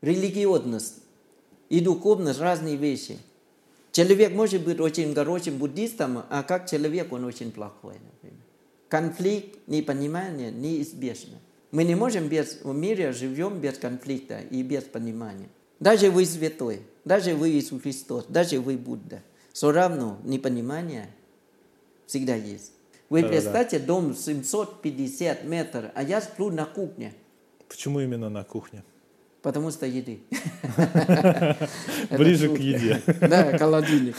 религиозность и духовность разные вещи. Человек может быть очень хорошим буддистом, а как человек он очень плохой, например. Конфликт, непонимание неизбежно. Мы не можем без, в мире живем без конфликта и без понимания. Даже вы святой, даже вы Иисус Христос, даже вы Будда. Все равно непонимание всегда есть. Вы Да-да-да. представьте, дом 750 метров, а я сплю на кухне, Почему именно на кухне? Потому что еды. Ближе к еде. Да, холодильник.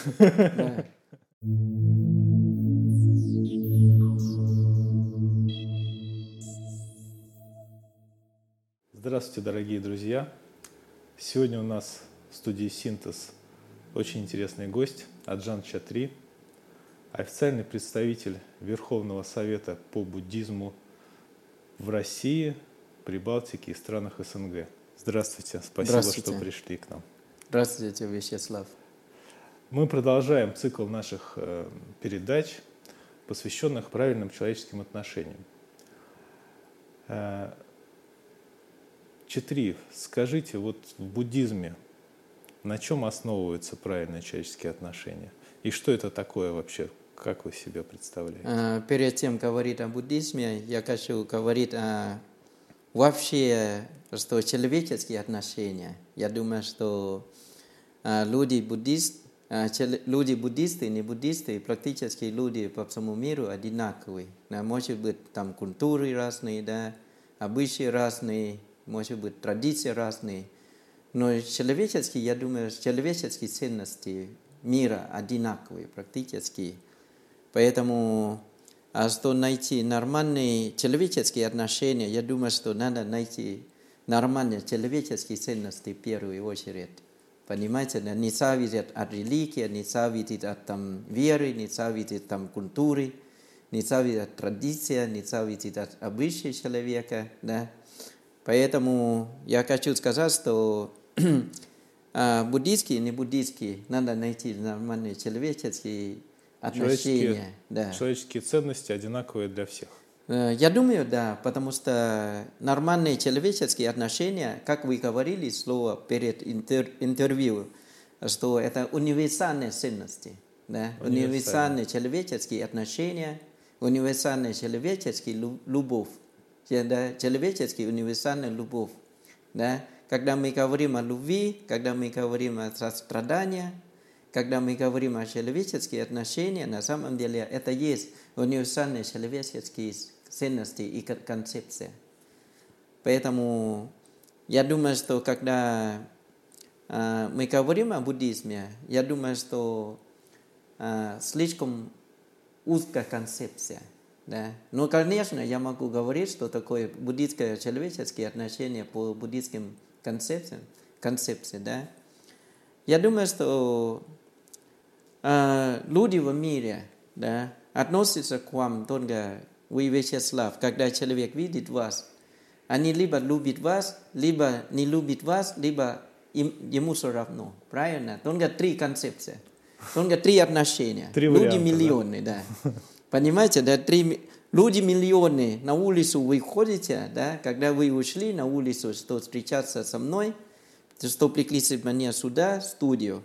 Здравствуйте, дорогие друзья! Сегодня у нас в студии «Синтез» очень интересный гость Аджан Чатри, официальный представитель Верховного Совета по буддизму в России, Прибалтике и странах СНГ. Здравствуйте, спасибо, Здравствуйте. что пришли к нам. Здравствуйте, Вячеслав. Мы продолжаем цикл наших э, передач, посвященных правильным человеческим отношениям. Э, Четыре, скажите, вот в буддизме на чем основываются правильные человеческие отношения? И что это такое вообще? Как вы себе представляете? А, Перед тем говорить о буддизме, я хочу говорить о вообще, что человеческие отношения. Я думаю, что а, люди буддист, а, чел- люди буддисты, не буддисты, практически люди по всему миру одинаковые. Да, может быть, там культуры разные, да, обычаи разные, может быть, традиции разные. Но человеческие, я думаю, человеческие ценности мира одинаковые практически. Поэтому, что найти нормальные человеческие отношения, я думаю, что надо найти нормальные человеческие ценности в первую очередь. Понимаете, не зависит от религии, не зависит от там, веры, не зависит там, культуры, не зависит от традиции, не зависит от обычаев человека. Да? Поэтому я хочу сказать, что а, буддийские и не буддийские надо найти нормальные человеческие отношения. Человеческие, Да. человеческие ценности одинаковые для всех. Э, Я думаю, да, потому что нормальные человеческие отношения, как вы говорили слово перед интер- интервью, что это универсальные ценности, да, Универсальные. универсальные человеческие отношения, универсальная человеческая лю- любовь, да, человеческая универсальная любовь, да. Когда мы говорим о любви, когда мы говорим о сострадании, когда мы говорим о человеческих отношениях, на самом деле это есть универсальные человеческие ценности и кон- концепция. Поэтому я думаю, что когда а, мы говорим о буддизме, я думаю, что а, слишком узкая концепция. Да? Но, конечно, я могу говорить, что такое буддийское человеческие отношения по буддийским концепциям, концепции, да? Я думаю, что люди в мире да, относятся к вам только вы, Вячеслав, когда человек видит вас, они либо любят вас, либо не любят вас, либо им, ему все равно. Правильно? Только три концепции. Только три отношения. Три люди варианта, да? миллионы, да. Понимаете, да, три, люди миллионы на улицу вы ходите, да, когда вы ушли на улицу, что встречаться со мной, что пригласить меня сюда, в студию,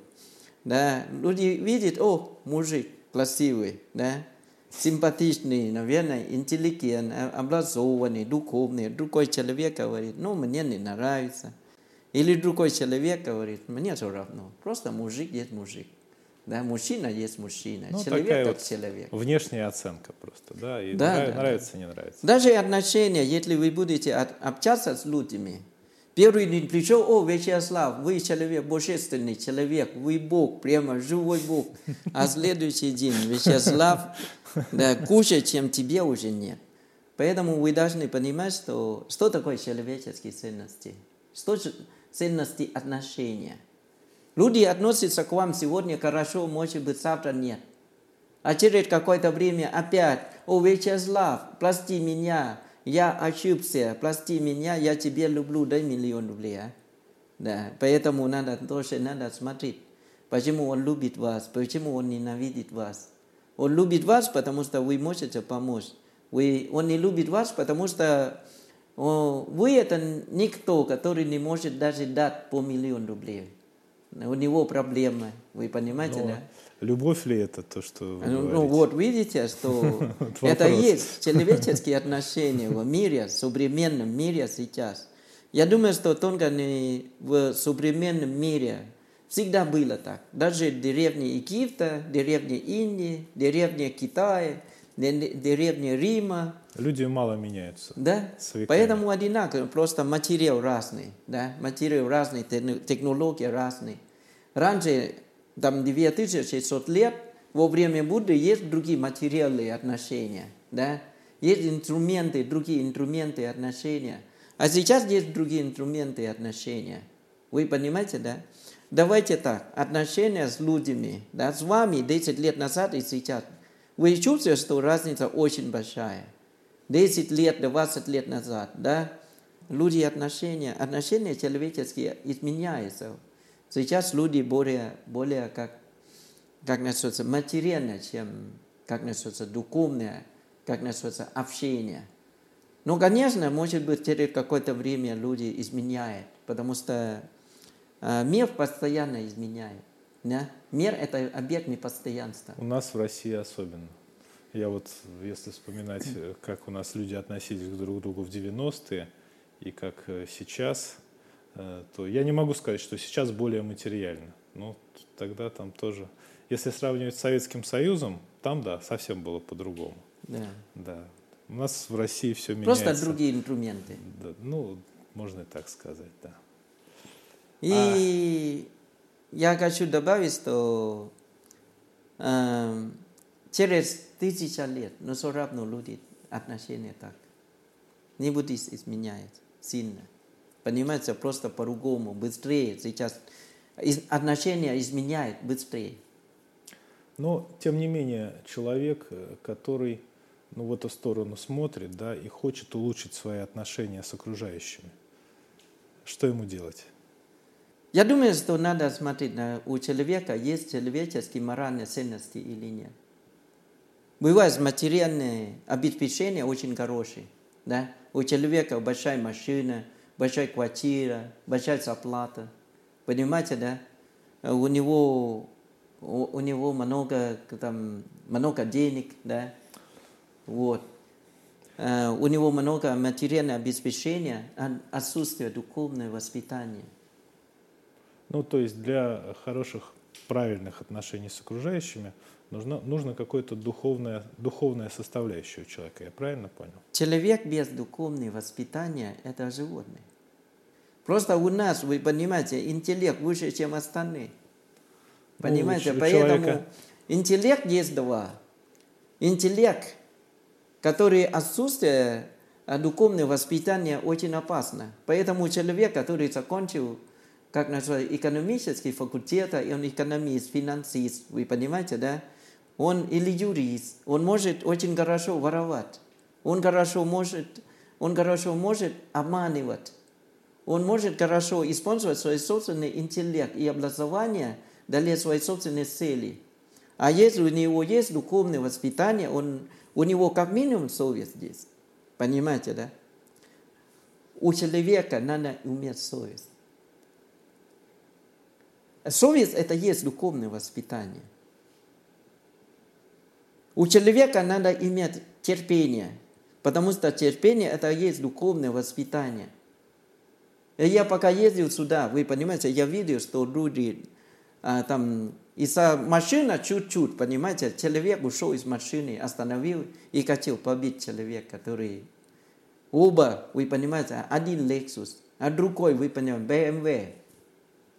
да, люди видят, о, мужик красивый, да, симпатичный, наверное, интеллигентный, образованный, духовный. Другой человек говорит, ну, мне не нравится. Или другой человек говорит, мне все равно, просто мужик есть мужик. Да, мужчина есть мужчина, Ну, человек такая как вот человек. Внешняя оценка просто, да, и Да, нрав- да, да. нравится, не нравится. Даже отношения, если вы будете от- общаться с людьми, первый день пришел, о, Вячеслав, вы человек, божественный человек, вы Бог, прямо живой Бог. А следующий день, Вячеслав, да, куча, чем тебе уже нет. Поэтому вы должны понимать, что, что такое человеческие ценности, что ценности отношения. Люди относятся к вам сегодня хорошо, может быть, завтра нет. А через какое-то время опять, о, Вячеслав, прости меня, я ошибся, прости меня, я тебя люблю, дай миллион рублей. а». Да, поэтому надо тоже надо смотреть, почему он любит вас, почему он ненавидит вас. Он любит вас, потому что вы можете помочь. Вы, он не любит вас, потому что О, Вы это никто, который не может даже дать по миллион рублей. У него проблемы, вы понимаете, Но да? Любовь ли это то, что вы Ну, ну, вот видите, что это есть человеческие отношения в мире, в современном мире сейчас. Я думаю, что только не в современном мире всегда было так. Даже деревни Египта, деревни Индии, деревни Китая, де- деревни Рима, Люди мало меняются. да? С. Поэтому одинаково, просто материал разный, да? Материал разный, техно- технологии разные. Раньше, там 9600 лет, во время Будды есть другие материальные отношения, да? Есть инструменты, другие инструменты отношения. А сейчас есть другие инструменты отношения. Вы понимаете, да? Давайте так, отношения с людьми, да, с вами 10 лет назад и сейчас. Вы чувствуете, что разница очень большая. 10 лет, 20 лет назад, да, люди отношения, отношения человеческие изменяются. Сейчас люди более, более как, как называется, материально, чем, как называется, духовное, как называется, общение. Но, конечно, может быть, через какое-то время люди изменяют, потому что э, мир постоянно изменяет. Да? Мир – это объект непостоянства. У нас в России особенно. Я вот, если вспоминать, э, как у нас люди относились друг к другу в 90-е и как э, сейчас, то я не могу сказать, что сейчас более материально. Ну, тогда там тоже. Если сравнивать с Советским Союзом, там, да, совсем было по-другому. Да. Да. У нас в России все меняется. Просто другие инструменты. Да, ну, можно и так сказать, да. И я хочу добавить, что эм, через тысяча лет, но все равно люди отношения так. Не будет из- изменять сильно. Понимаете, просто по-другому, быстрее сейчас. Отношения изменяют быстрее. Но, тем не менее, человек, э, который ну, в эту сторону смотрит, да, и хочет улучшить свои отношения с окружающими, что ему делать? Я думаю, что надо смотреть, на, у человека есть человеческие моральные ценности или нет. Бывает материальное обеспечение очень хорошее. Да? У человека большая машина, большая квартира, большая зарплата. Понимаете, да? У него, у, у него много, там, много денег, да? Вот. Э, У него много материального обеспечения, а отсутствие духовного воспитания. Ну, то есть для хороших, правильных отношений с окружающими нужно, нужно какое-то духовное, духовная составляющая у человека. Я правильно понял? Человек без духовного воспитания – это животное. Просто у нас, вы понимаете, интеллект выше, чем остальные. Ну, Понимаете, у ч- у поэтому человека- интеллект есть два. Интеллект, который отсутствие а, духовного воспитания очень опасно. Поэтому человек, который закончил, как называется, экономический факультет, он экономист, финансист, вы понимаете, да? Он или юрист, он может очень хорошо воровать, он хорошо может, он хорошо может обманывать, он может хорошо использовать свой собственный интеллект и образование для своей собственной цели. А если у него есть духовное воспитание, он, у него как минимум совесть есть. Понимаете, да? У человека надо иметь совесть. Совесть – это есть духовное воспитание. У человека надо иметь терпение, потому что терпение – это есть духовное воспитание. И я пока ездил сюда, вы понимаете, я видел, что люди а, там из-за машины чуть-чуть, понимаете, человек ушел из машины, остановил и хотел побить человека, который оба, вы понимаете, один Lexus, а другой, вы понимаете, BMW.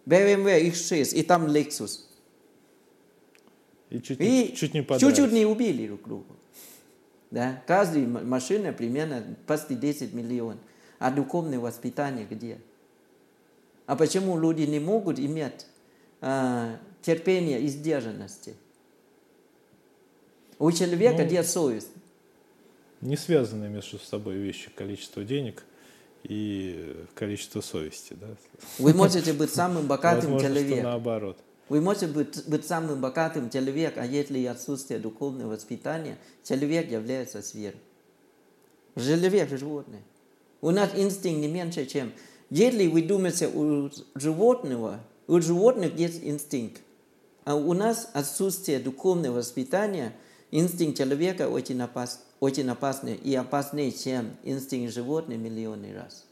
BMW X6, и там Lexus. И чуть, И чуть не подрались. чуть-чуть не убили друг друга. Да? Каждая машина примерно почти 10 миллионов. А духовное воспитание где? А почему люди не могут иметь а, терпение и сдержанности? У человека Ну, нет совесть. Не связанные между собой вещи, количество денег и количество совести. Да? Вы можете быть самым богатым Возможно, что человеком. наоборот. Вы можете быть, быть самым богатым человеком, а если отсутствие духовного воспитания, человек является зверем. Человек – животное. У нас инстинкт не меньше, чем... Если вы думаете у животного, у животных есть инстинкт, а у нас отсутствие духовного воспитания, инстинкт человека очень, опас, очень опасный и опаснее, чем инстинкт животных миллионы раз.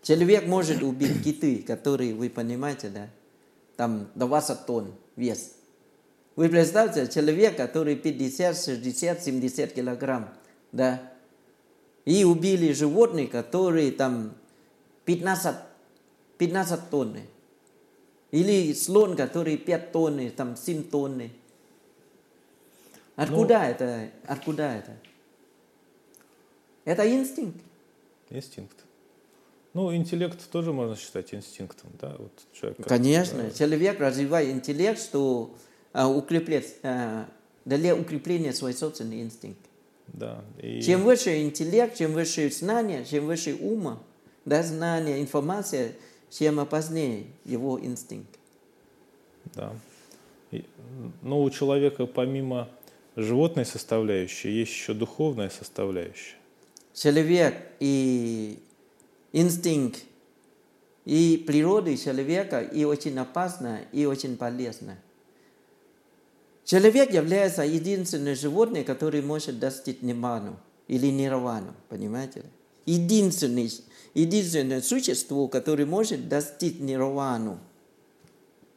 Человек может убить киты, которые, вы понимаете, да, там 20 тонн вес. Вы представьте, человек, который 50, 60, 70 килограмм, да, и убили животных, которые там 15, 15 тонны. Или слон, который 5 тонны, там 7 тонны. Откуда Ну, это? Откуда это? Это инстинкт. Инстинкт. Ну, интеллект тоже можно считать инстинктом, да? Вот человек, Конечно, да, человек развивает интеллект, что а, укреплять, а, для укрепления свой собственный инстинкт. да. И Чем выше интеллект, чем выше знание, чем выше ума, да, знание, информация, чем опаснее его инстинкт. Да. И, но у человека помимо животной составляющей есть еще духовная составляющая. Человек и инстинкт, и природа человека и очень опасно, и очень полезно. Человек является единственным животным, который может достичь нирвану или нирвану, понимаете? Единственный, единственное существо, которое может достичь нирвану.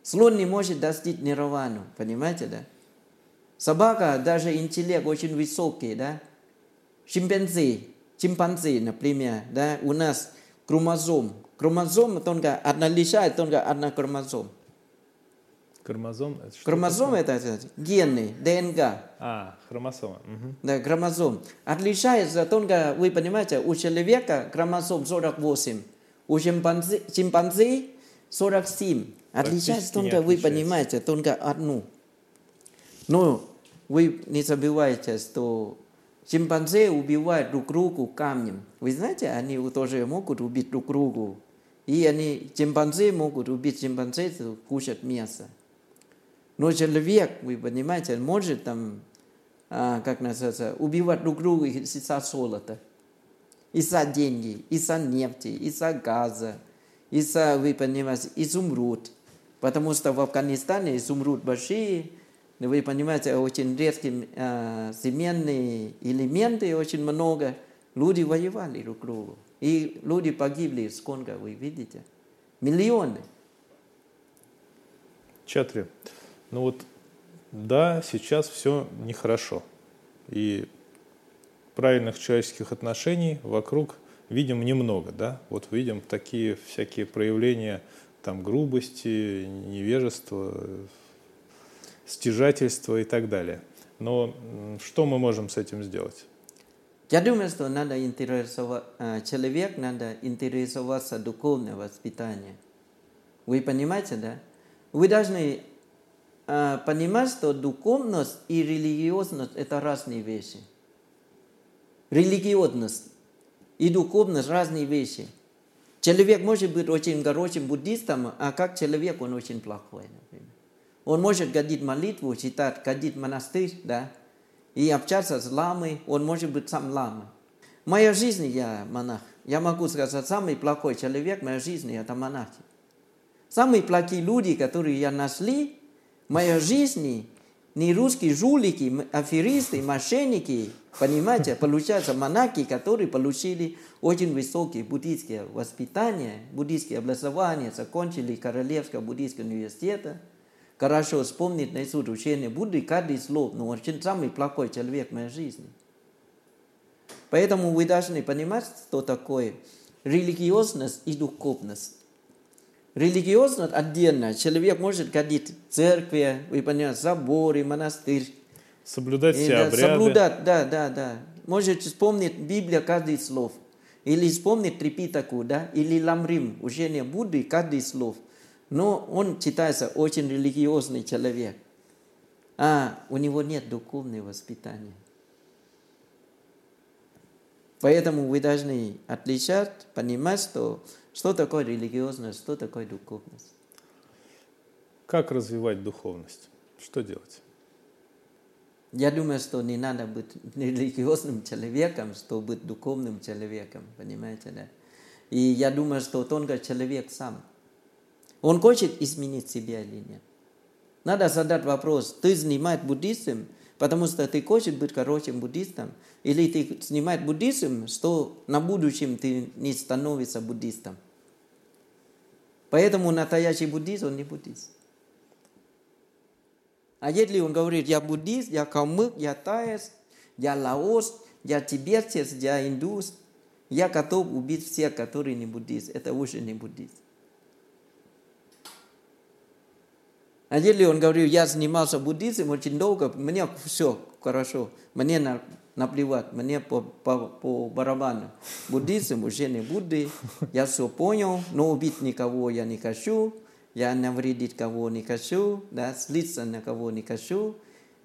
Слон не может достичь нирвану, понимаете, да? Собака, даже интеллект очень высокий, да? Шимпанзе, шимпанзе, например, да, у нас хромозом. Хромозом только одна лишает, только одна хромозом. Хромозом. это что Хромозом такое? это, это гены, ДНК. А, хромосома. мгм. Да, хромозом. Отличается только, вы понимаете, у человека хромозом 48, у шимпанзе, шимпанзе 47. Отличается только, вы понимаете, только одну. Но вы не забывайте, что шимпанзе убивают друг другу камнем. Вы знаете, они тоже могут убить друг другу. И они, шимпанзе могут убить шимпанзе, кушать мясо. Но человек, вы понимаете, может там, а, как называется, убивать друг друга из-за золота, из-за деньги, из-за нефти, из-за газа, из-за, вы понимаете, изумруд. Потому что в Афганистане изумруд большие, вы понимаете, очень редкие а, семенные элементы, очень много. Люди воевали друг другу. И люди погибли, сколько вы видите? Миллионы. Чатри. Ну вот, да, сейчас все нехорошо. И правильных человеческих отношений вокруг видим немного, да. Вот видим такие всякие проявления там грубости, невежества, стяжательства и так далее. Но что мы можем с этим сделать? Я думаю, что надо интересовать, а, человек надо интересоваться духовным воспитанием. Вы понимаете, да? Вы должны а, понимать, что духовность и религиозность – это разные вещи. Религиозность и духовность – разные вещи. Человек может быть очень хорошим буддистом, а как человек он очень плохой, например. Он может гадить молитву, читать, гадить монастырь, да, и общаться с ламой, он может быть сам лама. В моей жизни я монах. Я могу сказать, самый плохой человек в моей жизни – это монахи. Самые плохие люди, которые я нашли в моей жизни, не русские жулики, аферисты, мошенники, понимаете, получаются монахи, которые получили очень высокие буддийские воспитания, буддийские образования, закончили Королевского буддийского университета, хорошо вспомнить наизусть учение Будды, каждый слов, но очень самый плохой человек в моей жизни. Поэтому вы должны понимать, что такое религиозность и духовность. Религиозность отдельно. Человек может ходить в церкви, вы понимаете, соборы, монастырь. Соблюдать И все да, обряды. Соблюдать, да, да, да. Может вспомнить Библию каждый слов. Или вспомнить Трипитаку, да, или Ламрим, учение Будды, каждый слов. Но он считается очень религиозный человек. А у него нет духовного воспитания. Поэтому вы должны отличать, понимать, что, что такое религиозность, что такое духовность. Как развивать духовность? Что делать? Я думаю, что не надо быть религиозным человеком, чтобы быть духовным человеком, понимаете, да? И я думаю, что только человек сам. Он хочет изменить себя или нет. Надо задать вопрос, ты занимаешь буддизм, потому что ты хочешь быть хорошим буддистом, или ты снимаешь буддизм, что на будущем ты не становишься буддистом. Поэтому настоящий буддист, он не буддист. А если он говорит, я буддист, я калмык, я таец, я лаос, я тибетец, я индус, я готов убить всех, которые не буддист, это уже не буддист. А если он говорил, я занимался буддизмом очень долго, мне все хорошо, мне на, наплевать, мне по, по, по барабану. Буддизм уже не Будды, я все понял, но убить никого я не хочу, я навредить кого не хочу, да, слиться на кого не хочу,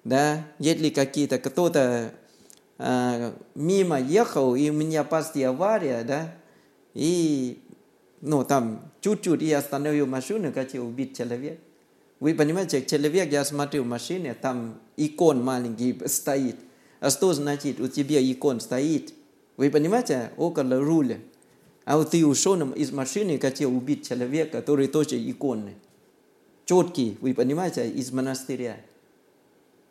да, если какие-то кто-то э, мимо ехал, и у меня пасти авария, да, и, ну, там, чуть-чуть я остановил машину, хотел убить человека. Вы понимаете, человек, я смотрю в машине, там икон маленький стоит. А что значит, у тебя икон стоит? Вы понимаете, около руля. А вот ты ушел из машины, хотел убить человека, который тоже иконный. Четкий, вы понимаете, из монастыря.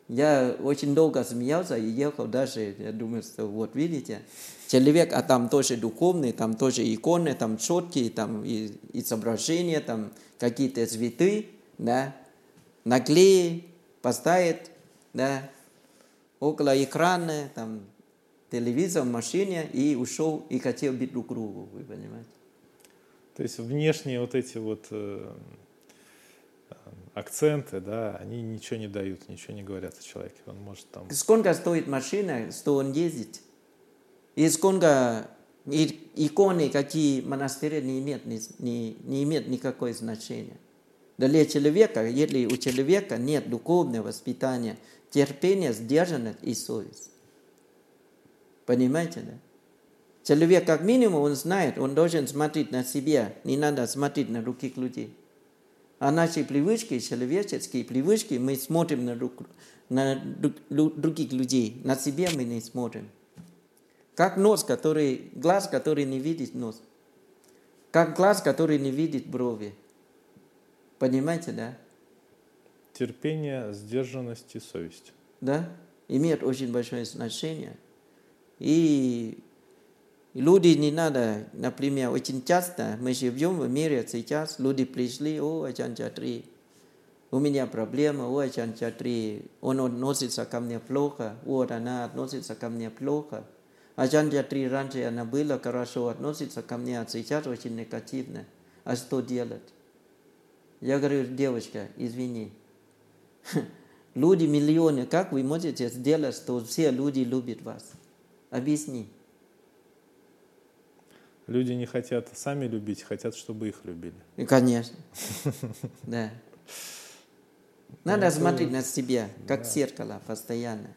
Я очень долго смеялся и ехал даже, я думаю, что вот видите, человек, а там тоже духовный, там тоже иконы, там четкие, там и изображения, там какие-то цветы, да, наклеи, поставит, да, около экрана, там, телевизор в машине и ушел и хотел бить друг другу, вы понимаете? То есть внешние вот эти вот э, акценты, да, они ничего не дают, ничего не говорят о человеке. Он может там... Сколько стоит машина, что он ездит? И сколько иконы, какие монастыри не имеют, не, не, не имеют никакое значения. Для человека, если у человека нет духовного воспитания, терпения, сдержанность и совесть. Понимаете, да? Человек как минимум, он знает, он должен смотреть на себя, не надо смотреть на других людей. А наши привычки, человеческие привычки, мы смотрим на, друг, на других людей, на себя мы не смотрим. Как нос, который, глаз, который не видит нос. Как глаз, который не видит брови. Понимаете, да? Терпение, сдержанность и совесть. Да, имеет очень большое значение. И люди не надо, например, очень часто мы живем в мире сейчас, люди пришли, о, Ачан Чатри, у меня проблема, о, Ачан Чатри, он относится ко мне плохо, вот она относится ко мне плохо. Ачан Чатри раньше она была хорошо, относится ко мне, а сейчас очень негативно. А что делать? Я говорю, девочка, извини, люди миллионы, как вы можете сделать, что все люди любят вас? Объясни. Люди не хотят сами любить, хотят, чтобы их любили. И, конечно. Да. Надо смотреть на себя, как зеркало, постоянно.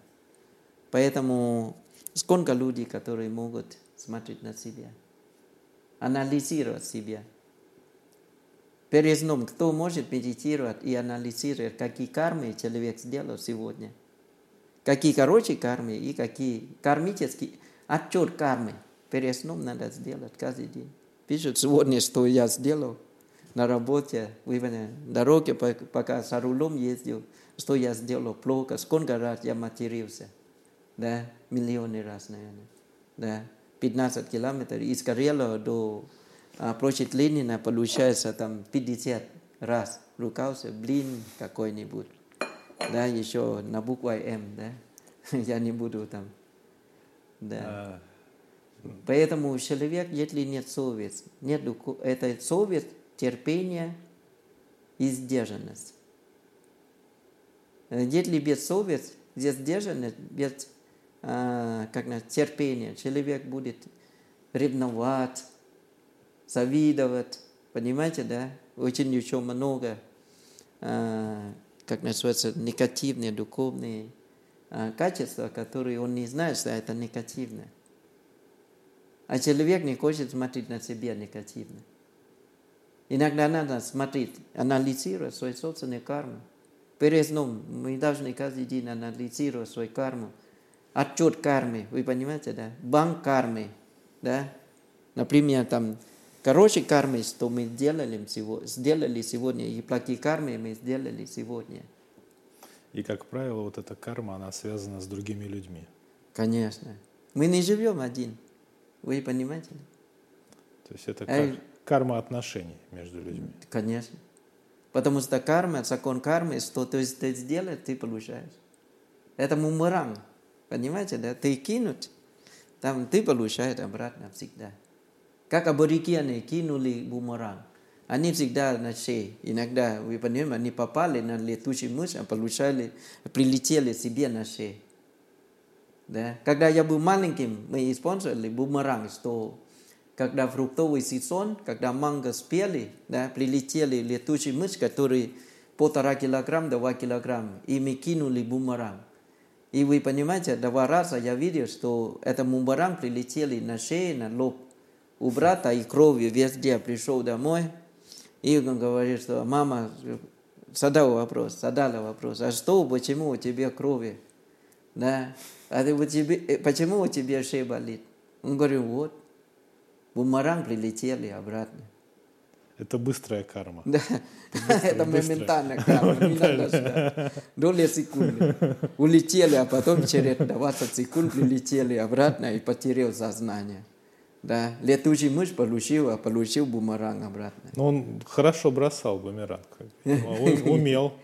Поэтому сколько людей, которые могут смотреть на себя, анализировать себя. Перед сном, кто может медитировать и анализировать, какие кармы человек сделал сегодня – какие короче кармы и какие кармические отчет кармы. Перед сном надо сделать каждый день. Пишут сегодня, что я сделал на работе, на дороге, пока с рулем ездил, что я сделал плохо, сколько раз я матерился. Да, миллионы раз, наверное. Да, 15 километров из Карела до а, площадь Ленина получается там 50 раз. Ругался, блин, какой-нибудь да, еще на букву М, да, я не буду там, да. А. Поэтому человек, если нет совести, нет это совесть, терпение и сдержанность. Если без совести, без сдержанности, без а, как на, терпения, человек будет ревновать, завидовать, понимаете, да? Очень еще много а, как называется, негативные духовные а, качества, которые он не знает, что это негативно. А человек не хочет смотреть на себя негативно. Иногда надо смотреть, анализировать свою собственную карму. перед сном мы должны каждый день анализировать свою карму. Отчет кармы, вы понимаете, да? Банк кармы, да? Например, там, хорошие кармы, что мы сделали, сделали сегодня, и плохие кармы мы сделали сегодня. И, как правило, вот эта карма, она связана с другими людьми. Конечно. Мы не живем один. Вы понимаете? То есть это кар... карма отношений между людьми. Конечно. Потому что карма, закон кармы, что ты, ты сделаешь, ты получаешь. Это бумеранг. Понимаете, да? Ты кинуть, там ты получаешь обратно всегда. Как аборигены кинули бумеранг. Они всегда на шее. Иногда, вы понимаете, они попали на летучий мышь, а получали, прилетели себе на шею. Да? Когда я был маленьким, мы использовали бумеранг, что когда фруктовый сезон, когда манго спели, да, прилетели летучие мышь, которые полтора килограмм, два килограмм, и мы кинули бумеранг. И вы понимаете, два раза я видел, что это бумеранг прилетели на шею, на лоб у брата и кровью везде. Пришел домой, и он говорит, что мама задал вопрос, задала вопрос, а что, почему у тебя крови? Да? А ты, у тебя, почему у тебя шея болит? Он говорит, вот, бумеранг прилетели обратно. Это быстрая карма. Да, это моментальная карма. Ждать. Доли секунды. Улетели, а потом через 20 секунд прилетели обратно и потерял сознание. Да, летучий мышь получил, а получил бумеранг обратно. Но он хорошо бросал бумеранг. Умел.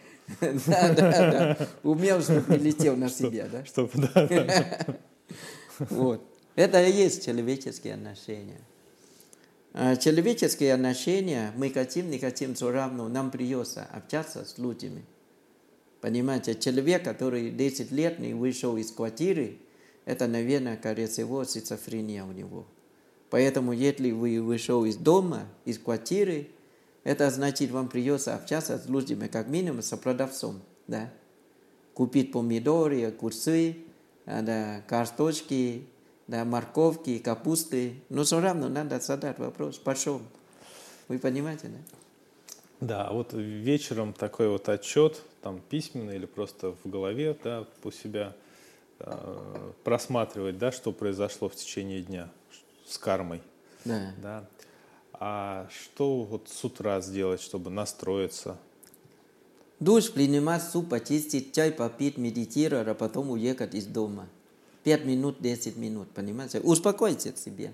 Да, да, да. Умел, чтобы прилетел на себя, да? Чтобы, да. Вот. Это и есть человеческие отношения. А, человеческие отношения, мы хотим, не хотим, все равно нам придется общаться с людьми. Понимаете, человек, который 10 лет не вышел из квартиры, это, наверное, скорее всего, шизофрения у него. Поэтому, если вы вышел из дома, из квартиры, это значит, вам придется общаться с людьми, как минимум, с продавцом. Да? Купить помидоры, огурцы, да, картошки, да, морковки, капусты. Но все равно надо задать вопрос, почем. Вы понимаете, да? Да, а вот вечером такой вот отчет, там письменный или просто в голове, да, у себя э, просматривать, да, что произошло в течение дня с кармой. Да. да. А что вот с утра сделать, чтобы настроиться? Душ принимать, суп почистить, чай попить, медитировать, а потом уехать из дома. 5 минут, 10 минут, понимаете? Успокойте себе.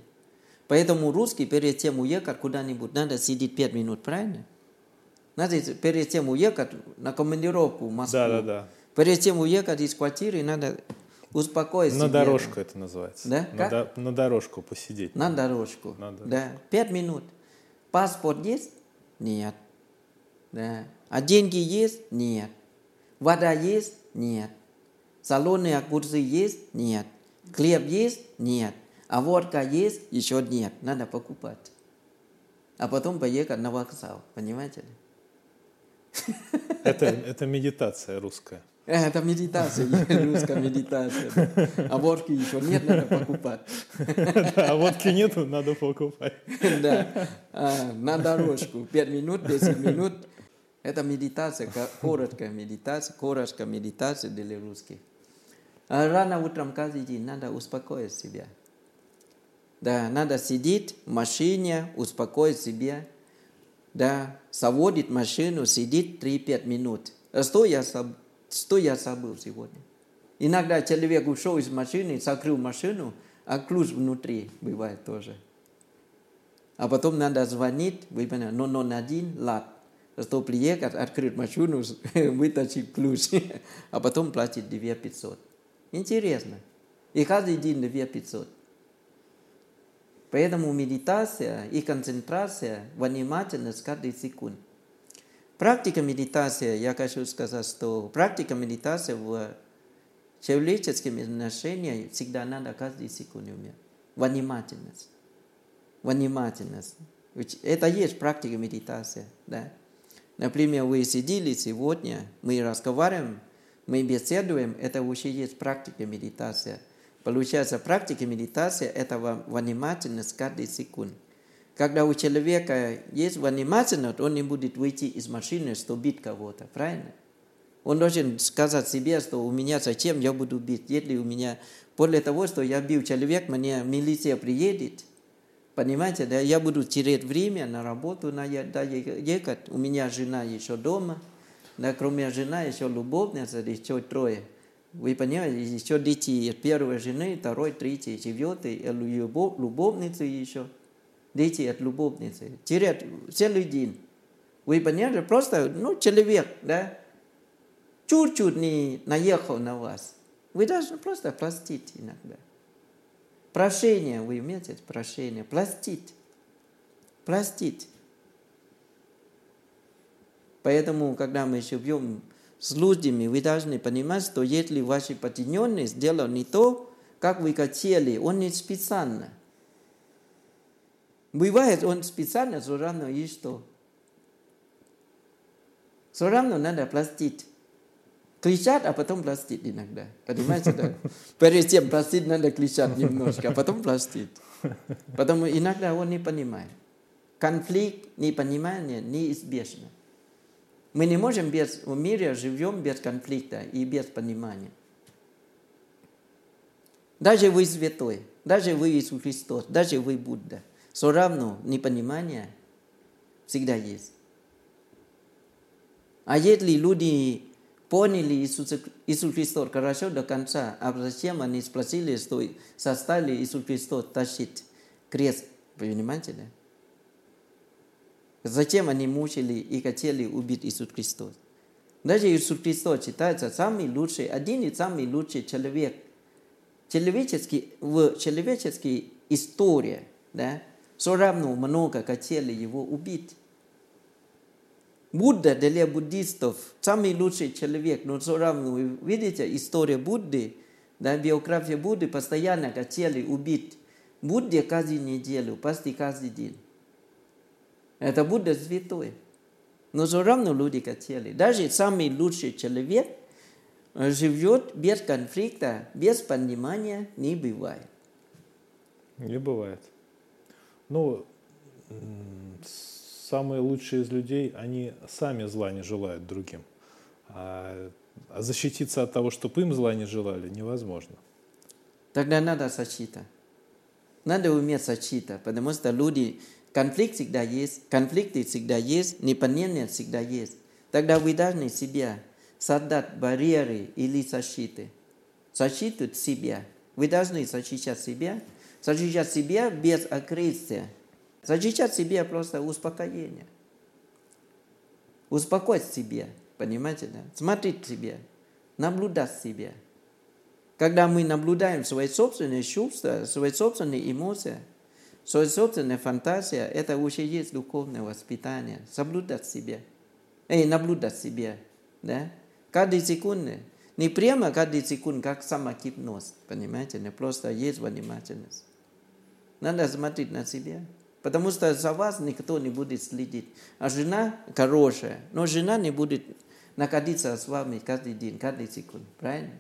Поэтому русский перед тем уехать куда-нибудь, надо сидеть 5 минут, правильно? Надо перед тем уехать на командировку в Москву. Да, да, да. Перед тем уехать из квартиры, надо успокоить На дорожку это называется. Да? На, Как? до- на дорожку посидеть. На дорожку. На дорожку. Да. Пять минут. Паспорт есть? Нет. Да. А деньги есть? Нет. Вода есть? Нет. Салоны огурцы есть? Нет. Хлеб есть? Нет. А водка есть? Еще нет. Надо покупать. А потом поехать на вокзал. Понимаете ли? Это, это медитация русская. Это медитация, русская медитация. А водки еще нет, надо покупать. А водки нету, надо покупать. Да. А, На дорожку. 5 минут, 10 минут. Это медитация, ко- короткая медитация, короткая медитация для русских. А Рано утром каждый день надо успокоить себя. Да, надо сидеть в машине, успокоить себя. Да, заводит машину, сидит 3-5 минут. Что я, что я забыл сегодня? Иногда человек ушел из машины, закрыл машину, а ключ внутри бывает тоже. А потом надо звонить, вы понимаете, 001 лад, что приехать, открыть машину, вытащить ключ, а потом платить 2500. Интересно. И каждый день 2500. Поэтому медитация и концентрация, внимательность каждый секунд. Практика медитации, я хочу сказать, что практика медитации в человеческом отношении всегда надо каждый секунд уметь. Внимательность. Внимательность. Это есть практика медитации. Да? Например, вы сидели сегодня, мы разговариваем, мы беседуем, это уже есть практика медитации. Получается, практика медитации – это внимательность каждый секунд. Когда у человека есть внимательность, он не будет выйти из машины, чтобы бить кого-то, правильно? Он должен сказать себе, что у меня зачем я буду бить, если у меня после того, что я бил человек, мне милиция приедет, понимаете, да, я буду терять время на работу, на да, ехать, у меня жена еще дома, да, кроме жены еще любовница, еще трое. Вы понимаете, еще дети от первой жены, второй, третий, четвертый, любовь, любовницы еще. Дети от любовницы. Терять целый день. Вы понимаете, просто, ну, человек, да, чуть-чуть не наехал на вас. Вы должны просто простить иногда. Прощение, вы умеете прощение, простить. Простить. Поэтому, когда мы живем с людьми, вы должны понимать, что если ваши подчиненные сделали не то, как вы хотели, он не специально. Бывает, он специально, все равно и что? Все равно надо простить. Кричат, а потом простить иногда. Понимаете, да? Перед тем простить надо кричать немножко, а потом простить. Потому иногда он не понимает. Конфликт, непонимание неизбежно. Мы не можем без, в мире живем без конфликта и без понимания. Даже вы святой, даже вы Иисус Христос, даже вы Будда, все равно непонимание всегда есть. А если люди поняли Иисус, Иисус Христос хорошо до конца, а зачем они спросили, что составили Иисус Христос тащить крест, понимаете, да? Зачем они мучили и хотели убить Иисус Христос? Даже Иисус Христос считается самый лучший, один из самых лучших человек. Человеческий, в человеческой истории, да, все равно много хотели его убить. Будда для буддистов самый лучший человек, но вы видите, история Будды, да, биография Будды постоянно хотели убить. Будде каждую неделю, почти каждый день. Это Будда святой. Но все равно люди хотели. Даже самый лучший человек живет без конфликта, без понимания не бывает. Не бывает. Ну, самые лучшие из людей, они сами зла не желают другим. А, а защититься от того, чтобы им зла не желали, невозможно. Тогда надо защита. Надо уметь защита, потому что люди Конфликт всегда есть, конфликты всегда есть, непонятие всегда есть. Тогда вы должны себя создать барьеры или защиты. Защиту себя. Вы должны защищать себя, защищать себя без агрессии. Защищать себя просто успокоение. Успокоить себя, понимаете, да? Смотреть себя, наблюдать себя. Когда мы наблюдаем свои собственные чувства, свои собственные эмоции – Свой собственная фантазия – это уже есть духовное воспитание. Соблюдать себя. Эй, наблюдать себя. Да? Каждый секунду. Не прямо каждый секунд, как самокипноз. Понимаете? Просто есть внимательность. Надо смотреть на себя. Потому что за вас никто не будет следить. А жена хорошая, но жена не будет находиться с вами каждый день, каждый секунд. Правильно?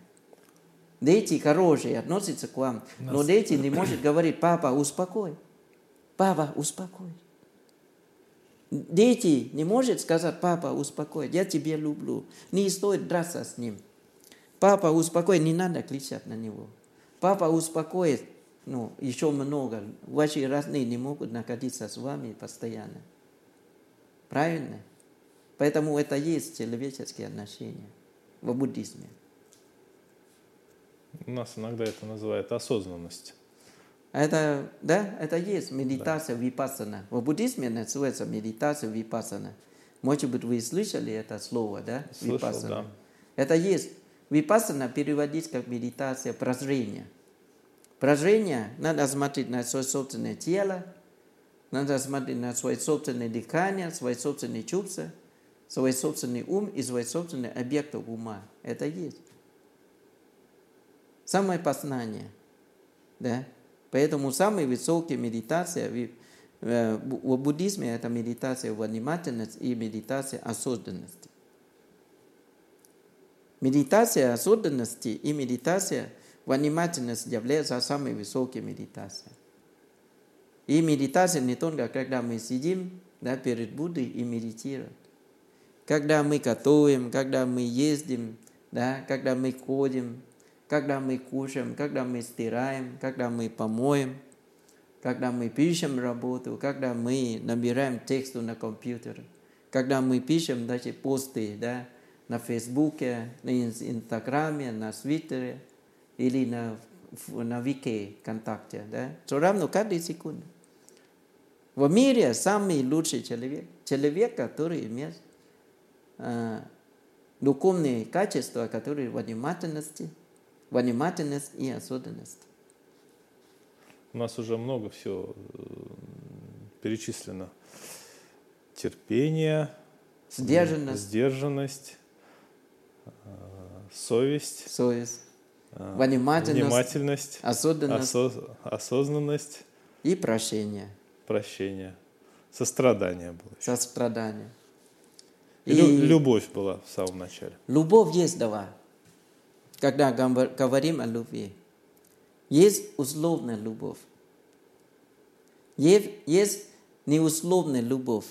Дети хорошие относятся к вам, но дети не может говорить, папа, успокой. Папа, успокой. Дети не может сказать, папа, успокой, я тебя люблю. Не стоит драться с ним. Папа, успокой, не надо кричать на него. Папа, успокоит, ну, еще много. Ваши родные не могут находиться с вами постоянно. Правильно? Поэтому это есть человеческие отношения в буддизме. У нас иногда это называют осознанность. Это, да, это есть медитация да. випассана. В буддизме называется медитация випассана. Может быть, вы слышали это слово, да? Слышал, випассана. да. Это есть. Випассана переводить как медитация прозрения. Прозрение надо смотреть на свое собственное тело, надо смотреть на свое собственное дыхание, свои собственные чувства, свой собственный ум и свой собственный объект ума. Это есть. Самое познание. Да? Поэтому самая высокая медитация в буддизме это медитация внимательности и медитация осознанности. Медитация осознанности и медитация внимательности являются самой высокой медитацией. И медитация не только когда мы сидим да, перед Буддой и медитируем. когда мы готовим, когда мы ездим, да, когда мы ходим, когда мы кушаем, когда мы стираем, когда мы помоем, когда мы пишем работу, когда мы набираем тексту на компьютер, когда мы пишем даже посты да, на Фейсбуке, на Инстаграме, на Твиттере или на, на Вики ВКонтакте. Да, все равно каждый секунду. В мире самый лучший человек, человек, который имеет э, духовные качества, которые внимательности, внимательность и осознанность. У нас уже много всего перечислено. Терпение, сдержанность, сдержанность совесть, совесть внимательность, внимательность осознанность, осоз, осознанность и прощение. Прощение. Сострадание было. Еще. Сострадание. И, и любовь была в самом начале. Любовь есть два. Когда говорим о любви, есть условная любовь. Есть, есть неусловная любовь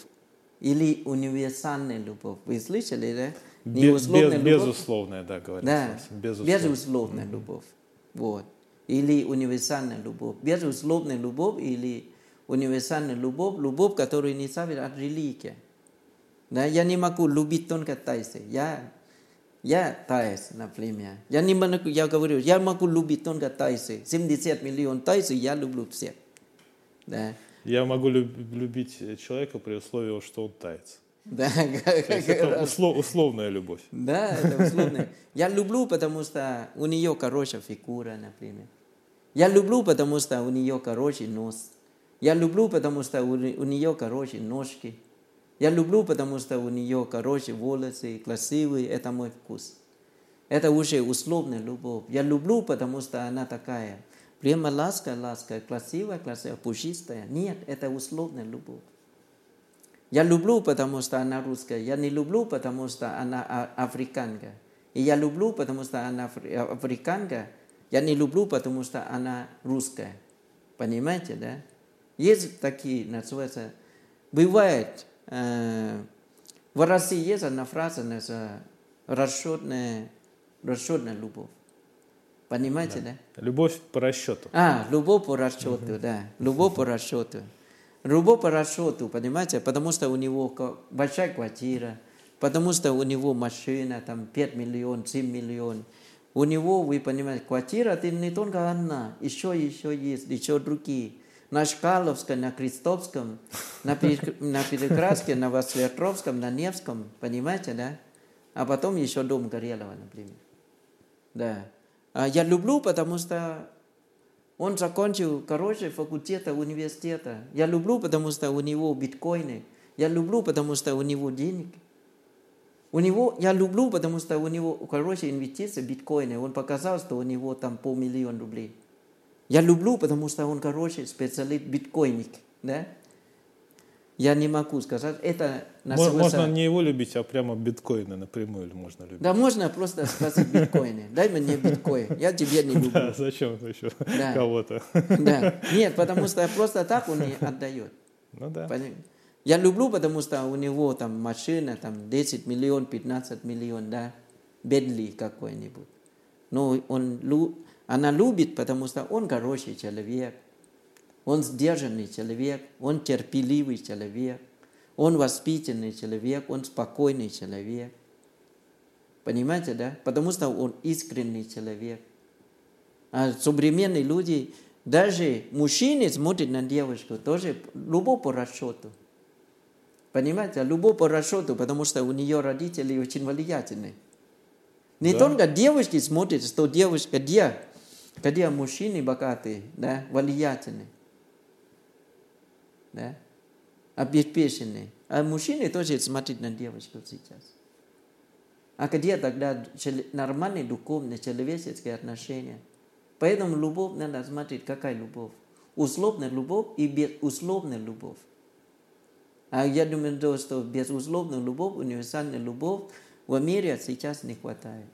или универсальная любовь. Вы слышали, да? Неусловная без, любовь. Безусловная, да, говорится. Да, безусловная, безусловная mm-hmm. любовь. Вот. Или универсальная любовь. Безусловная любовь или универсальная любовь, любовь, которая не зависит от религии. Да, я не могу любить только тайцы. Я, я тайц, например. Я не могу, я говорю, я могу любить только тайцы. 70 миллионов тайцев я люблю всех. Да. Я могу любить человека при условии, что он таец. Да, это услов, условная любовь. Да, это условная. Я люблю, потому что у нее хорошая фигура, например. Я люблю, потому что у нее хороший нос. Я люблю, потому что у, у нее хорошие ножки. Я люблю, потому что у нее хорошие волосы, красивые. Это мой вкус. Это уже условная любовь. Я люблю, потому что она такая. Прямо ласка, ласка, красивая, красивая, пушистая. Нет, это условная любовь. Я люблю, потому что она русская. Я не люблю, потому что она африканка. И я люблю, потому что она африканка. Я не люблю, потому что она русская. Понимаете, да? Есть такие, называется, бывает, э, в России есть одна фраза, называется, расчетная, расчетная любовь. Понимаете, да? да? Любовь по расчету. А, любовь по расчету, угу. да. Любовь по расчету. Любовь по расчету, понимаете, потому что у него большая квартира, потому что у него машина, там 5 миллионов, 7 миллионов. У него, вы понимаете, квартира это не только одна, еще, еще есть, еще другие. На Шкаловском, на Крестовском, на, Перекраске, на Васветровском, на Невском, понимаете, да? А потом еще дом Горелого, например. Да. А я люблю, потому что он закончил хороший факультет университета. Я люблю, потому что у него биткоины. Я люблю, потому что у него денег. У него, я люблю, потому что у него хорошие инвестиции биткоины. Он показал, что у него там полмиллиона рублей. Я люблю, потому что он хороший специалист биткоинник. Да? Я не могу сказать, это называется... Можно не его любить, а прямо биткоины напрямую можно любить. Да, можно просто сказать биткоины. Дай мне биткоин, я тебе не люблю. Да, зачем еще да. кого-то? Да, нет, потому что просто так он не отдает. Ну да. Я люблю, потому что у него там машина, там 10 миллион, 15 миллион, да, Бедли какой-нибудь. Но он, она любит, потому что он хороший человек, он сдержанный человек, он терпеливый человек, он воспитанный человек, он спокойный человек. Понимаете, да? Потому что он искренний человек. А современные люди, даже мужчины смотрят на девушку, тоже любовь по расчету. Понимаете, любовь по расчету, потому что у нее родители очень влиятельные. Не да. только девушки смотрят, что девушка где, где мужчины богатые, да, влиятельные да, обеспеченные. А мужчины тоже смотрят на девочку сейчас. А где тогда нормальные духовные человеческие отношения? Поэтому любовь надо смотреть, какая любовь. Условная любовь и безусловная любовь. А я думаю, что безусловная любовь, универсальная любовь в мире сейчас не хватает.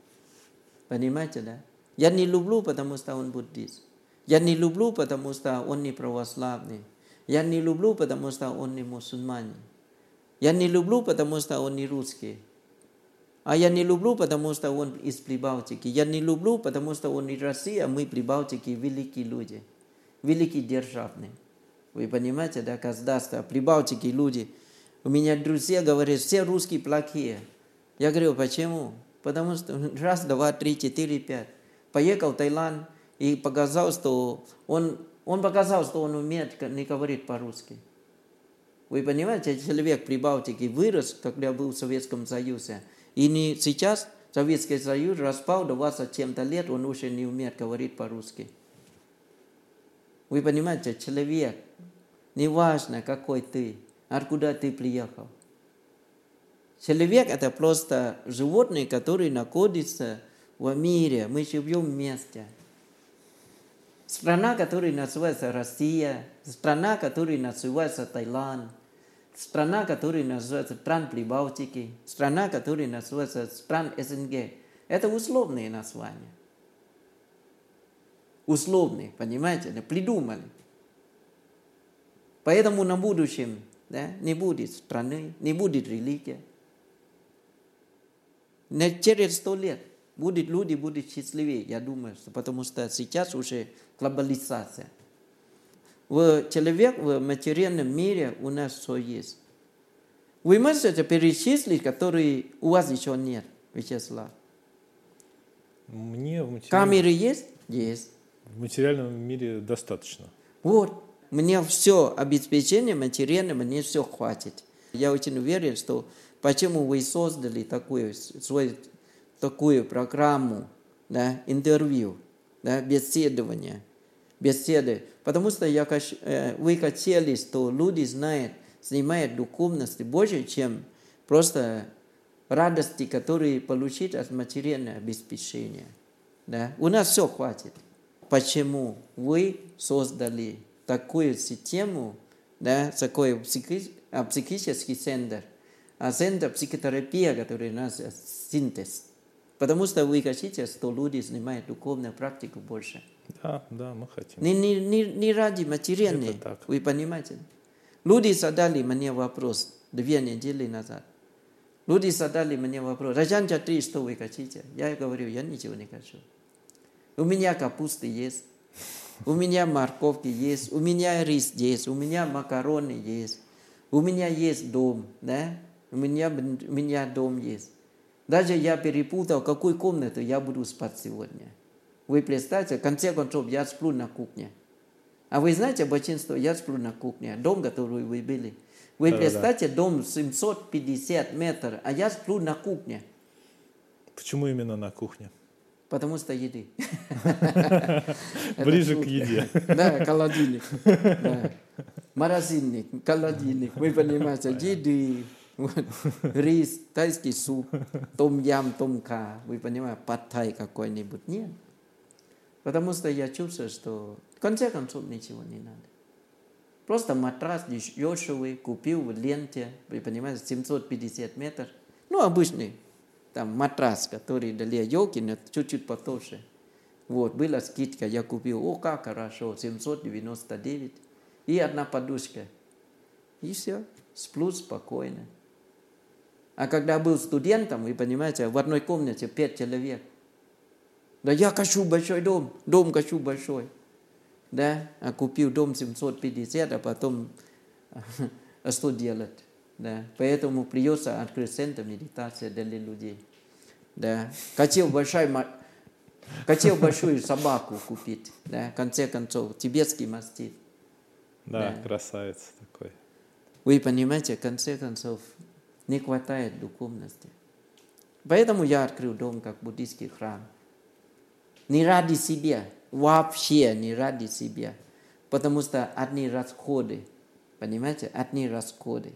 Понимаете, да? Я не люблю, потому что он буддист. Я не люблю, потому что он не православный. Я не люблю, потому что он не мусульманин. Я не люблю, потому что он не русский. А я не люблю, потому что он из Прибалтики. Я не люблю, потому что он из России, а мы Прибалтики великие люди. Великие державные. Вы понимаете, да, государство, Прибалтики люди. У меня друзья говорят, все русские плохие. Я говорю, почему? Потому что раз, два, три, четыре, пять. Поехал в Таиланд и показал, что он, он показал, что он умеет, не говорит по-русски. Вы понимаете, человек при Балтике вырос, когда был в Советском Союзе. И не сейчас Советский Союз распал, 20 чем-то лет, он уже не умеет говорить по-русски. Вы понимаете, человек, неважно, какой ты, откуда ты приехал. Человек – это просто животное, которое находится в мире. Мы живем вместе. Страна, которая называется Россия, страна, которая называется Таиланд, страна, которая называется стран Прибалтики, страна, которая называется стран СНГ. Это условные названия. Условные, понимаете, придумали. Поэтому на будущем да, не будет страны, не будет религии. Не через сто лет будет люди будут счастливее, я думаю, потому что сейчас уже глобализация. В человек в материальном мире у нас все есть. Вы можете перечислить, которые у вас еще нет, Вячеслав? Мне в материальном... Камеры есть? Есть. В материальном мире достаточно. Вот. Мне все обеспечение материальное, мне все хватит. Я очень уверен, что почему вы создали такую, свою, такую программу, да, интервью, да, беседование, беседы. Потому что я, э, вы хотели, что люди знают, занимают духовности больше, чем просто радости, которые получить от материального обеспечения. Да? У нас все хватит. Почему вы создали такую систему, да, такой психи, а, психический центр, а центр психотерапии, который у нас синтез. Потому что вы хотите, что люди занимают духовную практику больше. Да, да, мы хотим. Не, не, не, не ради материальной, вы понимаете? Люди задали мне вопрос две недели назад. Люди задали мне вопрос, Раджан Чатри, что вы хотите? Я говорю, я ничего не хочу. У меня капуста есть, у меня морковки есть, у меня рис есть, у меня макароны есть, у меня есть дом, да? У меня, у меня дом есть. Даже я перепутал, какую комнату я буду спать сегодня. Вы представьте, в конце концов, я сплю на кухне. А вы знаете, большинство, я сплю на кухне, дом, который вы были. Вы да, представьте, да. дом 750 метров, а я сплю на кухне. Почему именно на кухне? Потому что еды. Ближе к еде. Да, холодильник. Морозильник, холодильник. Вы понимаете, еды, рис, тайский суп, том ям, том ка. Вы понимаете, паттай какой-нибудь. Нет. Потому что я чувствую, что в конце концов ничего не надо. Просто матрас дешевый, купил в ленте, вы понимаете, 750 метров. Ну, обычный там матрас, который для елки, но чуть-чуть потолще. Вот, была скидка, я купил, о, как хорошо, 799. И одна подушка. И все, сплю спокойно. А когда был студентом, вы понимаете, в одной комнате пять человек. Да я хочу большой дом, дом хочу большой. Да, а купил дом 750, а потом что делать? Да. Поэтому придется открыть центр медитации для людей. Да. Хотел, большой, хотел большую собаку купить. Да. В конце концов, тибетский мастит. Да, да, красавец такой. Вы понимаете, в конце концов, не хватает духовности. Поэтому я открыл дом как буддийский храм. Не ради себя, вообще не ради себя. Потому что одни расходы, понимаете, одни расходы.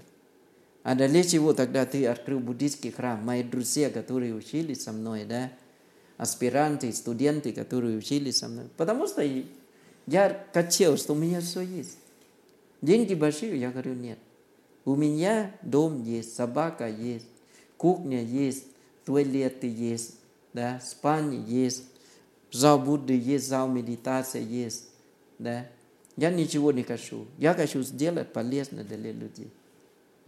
А для чего тогда ты открыл буддийский храм? Мои друзья, которые учились со мной, да, аспиранты, студенты, которые учились со мной. Потому что я хотел, что у меня все есть. Деньги большие, я говорю, нет. У меня дом есть, собака есть, кухня есть, туалеты есть, да, спальня есть, зал Будды есть, зал медитации есть, да. Я ничего не хочу. Я хочу сделать полезно для людей.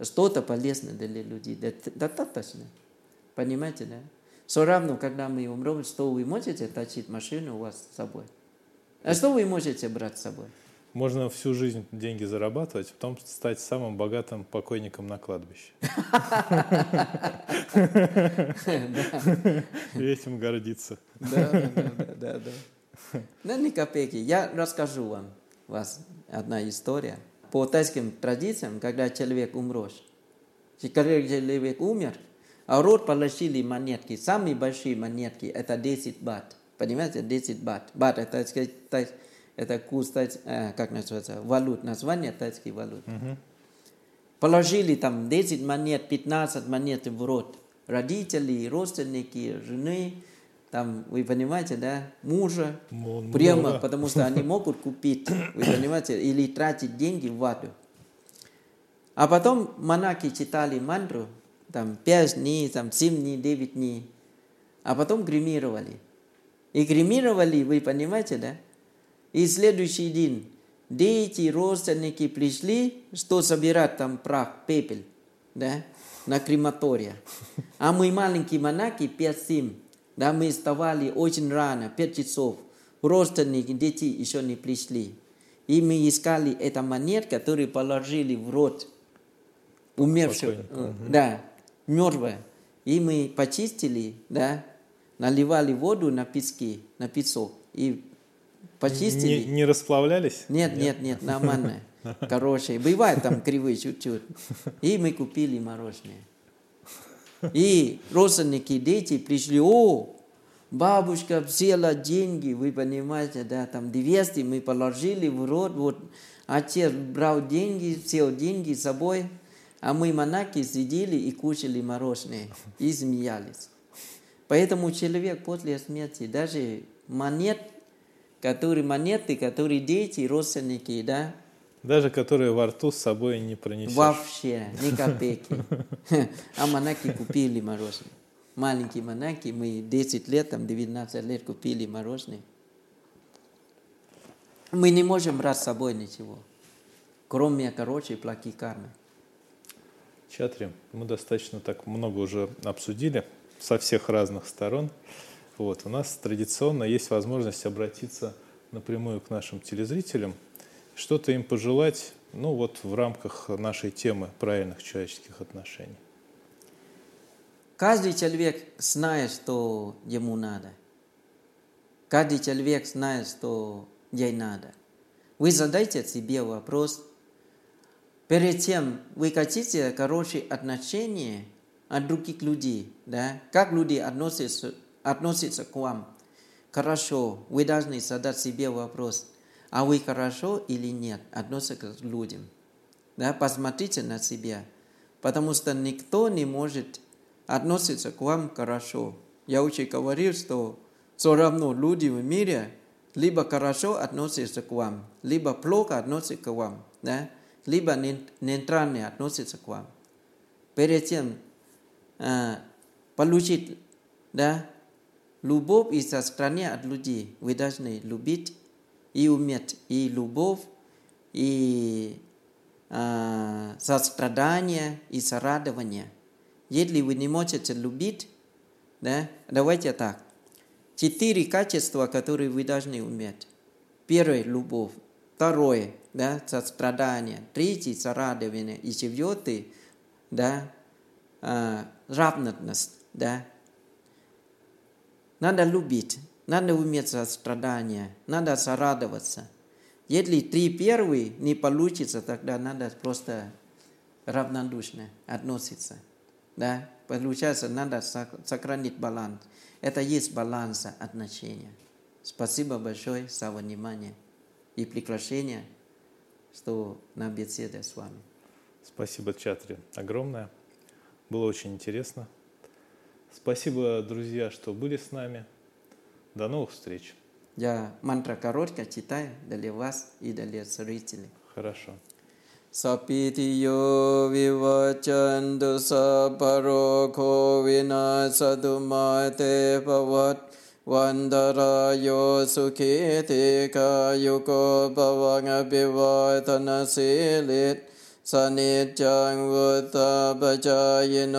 Что-то полезное для людей. Достаточно. Понимаете, да? Все равно, когда мы умрем, что вы можете тащить машину у вас с собой? А что вы можете брать с собой? Можно всю жизнь деньги зарабатывать, а потом стать самым богатым покойником на кладбище. И этим гордиться. Да, да, да, да. Да, ни копейки. Я расскажу вам вас одна история. По тайским традициям, когда человек умрет, когда человек умер, а род положили монетки, самые большие монетки, это 10 бат. Понимаете, 10 бат. Бат это, это курс, э, как называется, валют, название тайских валют. Угу. Положили там 10 монет, 15 монет в рот. Родители, родственники, жены, там, вы понимаете, да, мужа, Много. прямо, потому что они могут купить, вы понимаете, или тратить деньги в воду. А потом монахи читали мантру, там, 5 дней, там, 7 дней, 9 дней, а потом гримировали. И гримировали, вы понимаете, да? И следующий день дети, родственники пришли, что собирать там прах, пепел, да, на крематория. А мы маленькие монахи, 5-7, да, мы вставали очень рано, 5 часов. Родственники, дети еще не пришли. И мы искали эту монет, которую положили в рот умершего, Покойника. да, мертвая. И мы почистили, да, наливали воду на пески, на песок и почистили. Не, не расплавлялись? Нет, нет, нет, нормально. Хорошие. Бывает там кривые чуть-чуть. И мы купили мороженое. И родственники, дети пришли, о, бабушка взяла деньги, вы понимаете, да, там 200 мы положили в рот, вот отец брал деньги, взял деньги с собой, а мы монахи сидели и кушали мороженое и смеялись. Поэтому человек после смерти, даже монет, которые монеты, которые дети, родственники, да, Даже которые во рту с собой не пронесешь. Вообще, ни копейки. А монахи купили мороженое. Маленькие монахи, мы 10 лет, там 19 лет купили мороженое. Мы не можем брать с собой ничего, кроме, короче, плохих кармы. Чатри, мы достаточно так много уже обсудили со всех разных сторон. Вот, у нас традиционно есть возможность обратиться напрямую к нашим телезрителям, что-то им пожелать, ну вот в рамках нашей темы правильных человеческих отношений. Каждый человек знает, что ему надо. Каждый человек знает, что ей надо. Вы задайте себе вопрос, перед тем вы хотите хорошие отношения от других людей, да? Как люди относятся, относятся к вам? Хорошо, вы должны задать себе вопрос, а вы хорошо или нет относятся к людям? Да? Посмотрите на себя, потому что никто не может относиться к вам хорошо. Я уже говорил, что все равно люди в мире либо хорошо относятся к вам, либо плохо относятся к вам, да? либо нейтрально относятся к вам. Перед тем э, получить да, любовь и сострадание от людей, вы должны любить и уметь и любовь, и э, сострадание, и сорадование. Если вы не можете любить, да, давайте так. Четыре качества, которые вы должны уметь. Первое – любовь. Второе – да, сострадание. Третье – сорадование. И четвертое – да, э, равность. Да. Надо любить, надо уметь сострадание, надо сорадоваться. Если три первые не получится, тогда надо просто равнодушно относиться. Да? Получается, надо сохранить баланс. Это есть баланс отношения. Спасибо большое за внимание и приглашение, что на беседе с вами. Спасибо, Чатри, огромное. Было очень интересно. Спасибо, друзья, что были с нами. До новых встреч. Я мантра короткая читаю для вас и для зрителей. Хорошо. Sapitiyo vivachantu saparoko vinasadu mate pavat Vandarayo sukhiti kayuko bhavanga bivatana silit สนิจจังวุตาปจายโน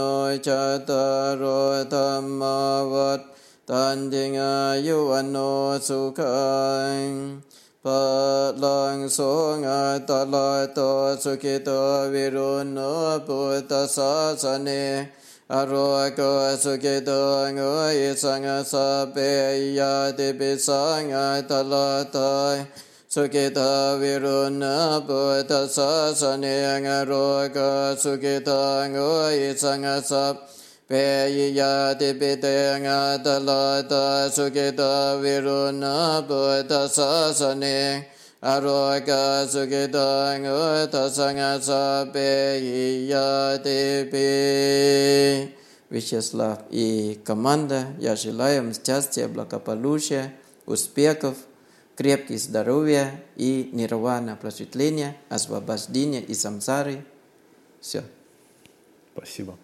จตารโอธรรมวัฏตันติงอายุวโนสุขังปะลังโสงาตาลาโตสุขิตวิรุณโนปุตตสาสเนอโรโกสุขิโตงอิสังสะเปยาติปิสังอาตาลาตาสุ Sukita viruna buddha sasanyang roga sukita ngu isang sap Peyiya tipite ngatalata sukita viruna buddha sasanyang Aroga sukita ngu tasanga sap Peyiya tipi Вячеслав и команда, я желаю им счастья, благополучия, успехов – крепких здоровья и нирвана, просветления, освобождения из самсары. Все. Спасибо.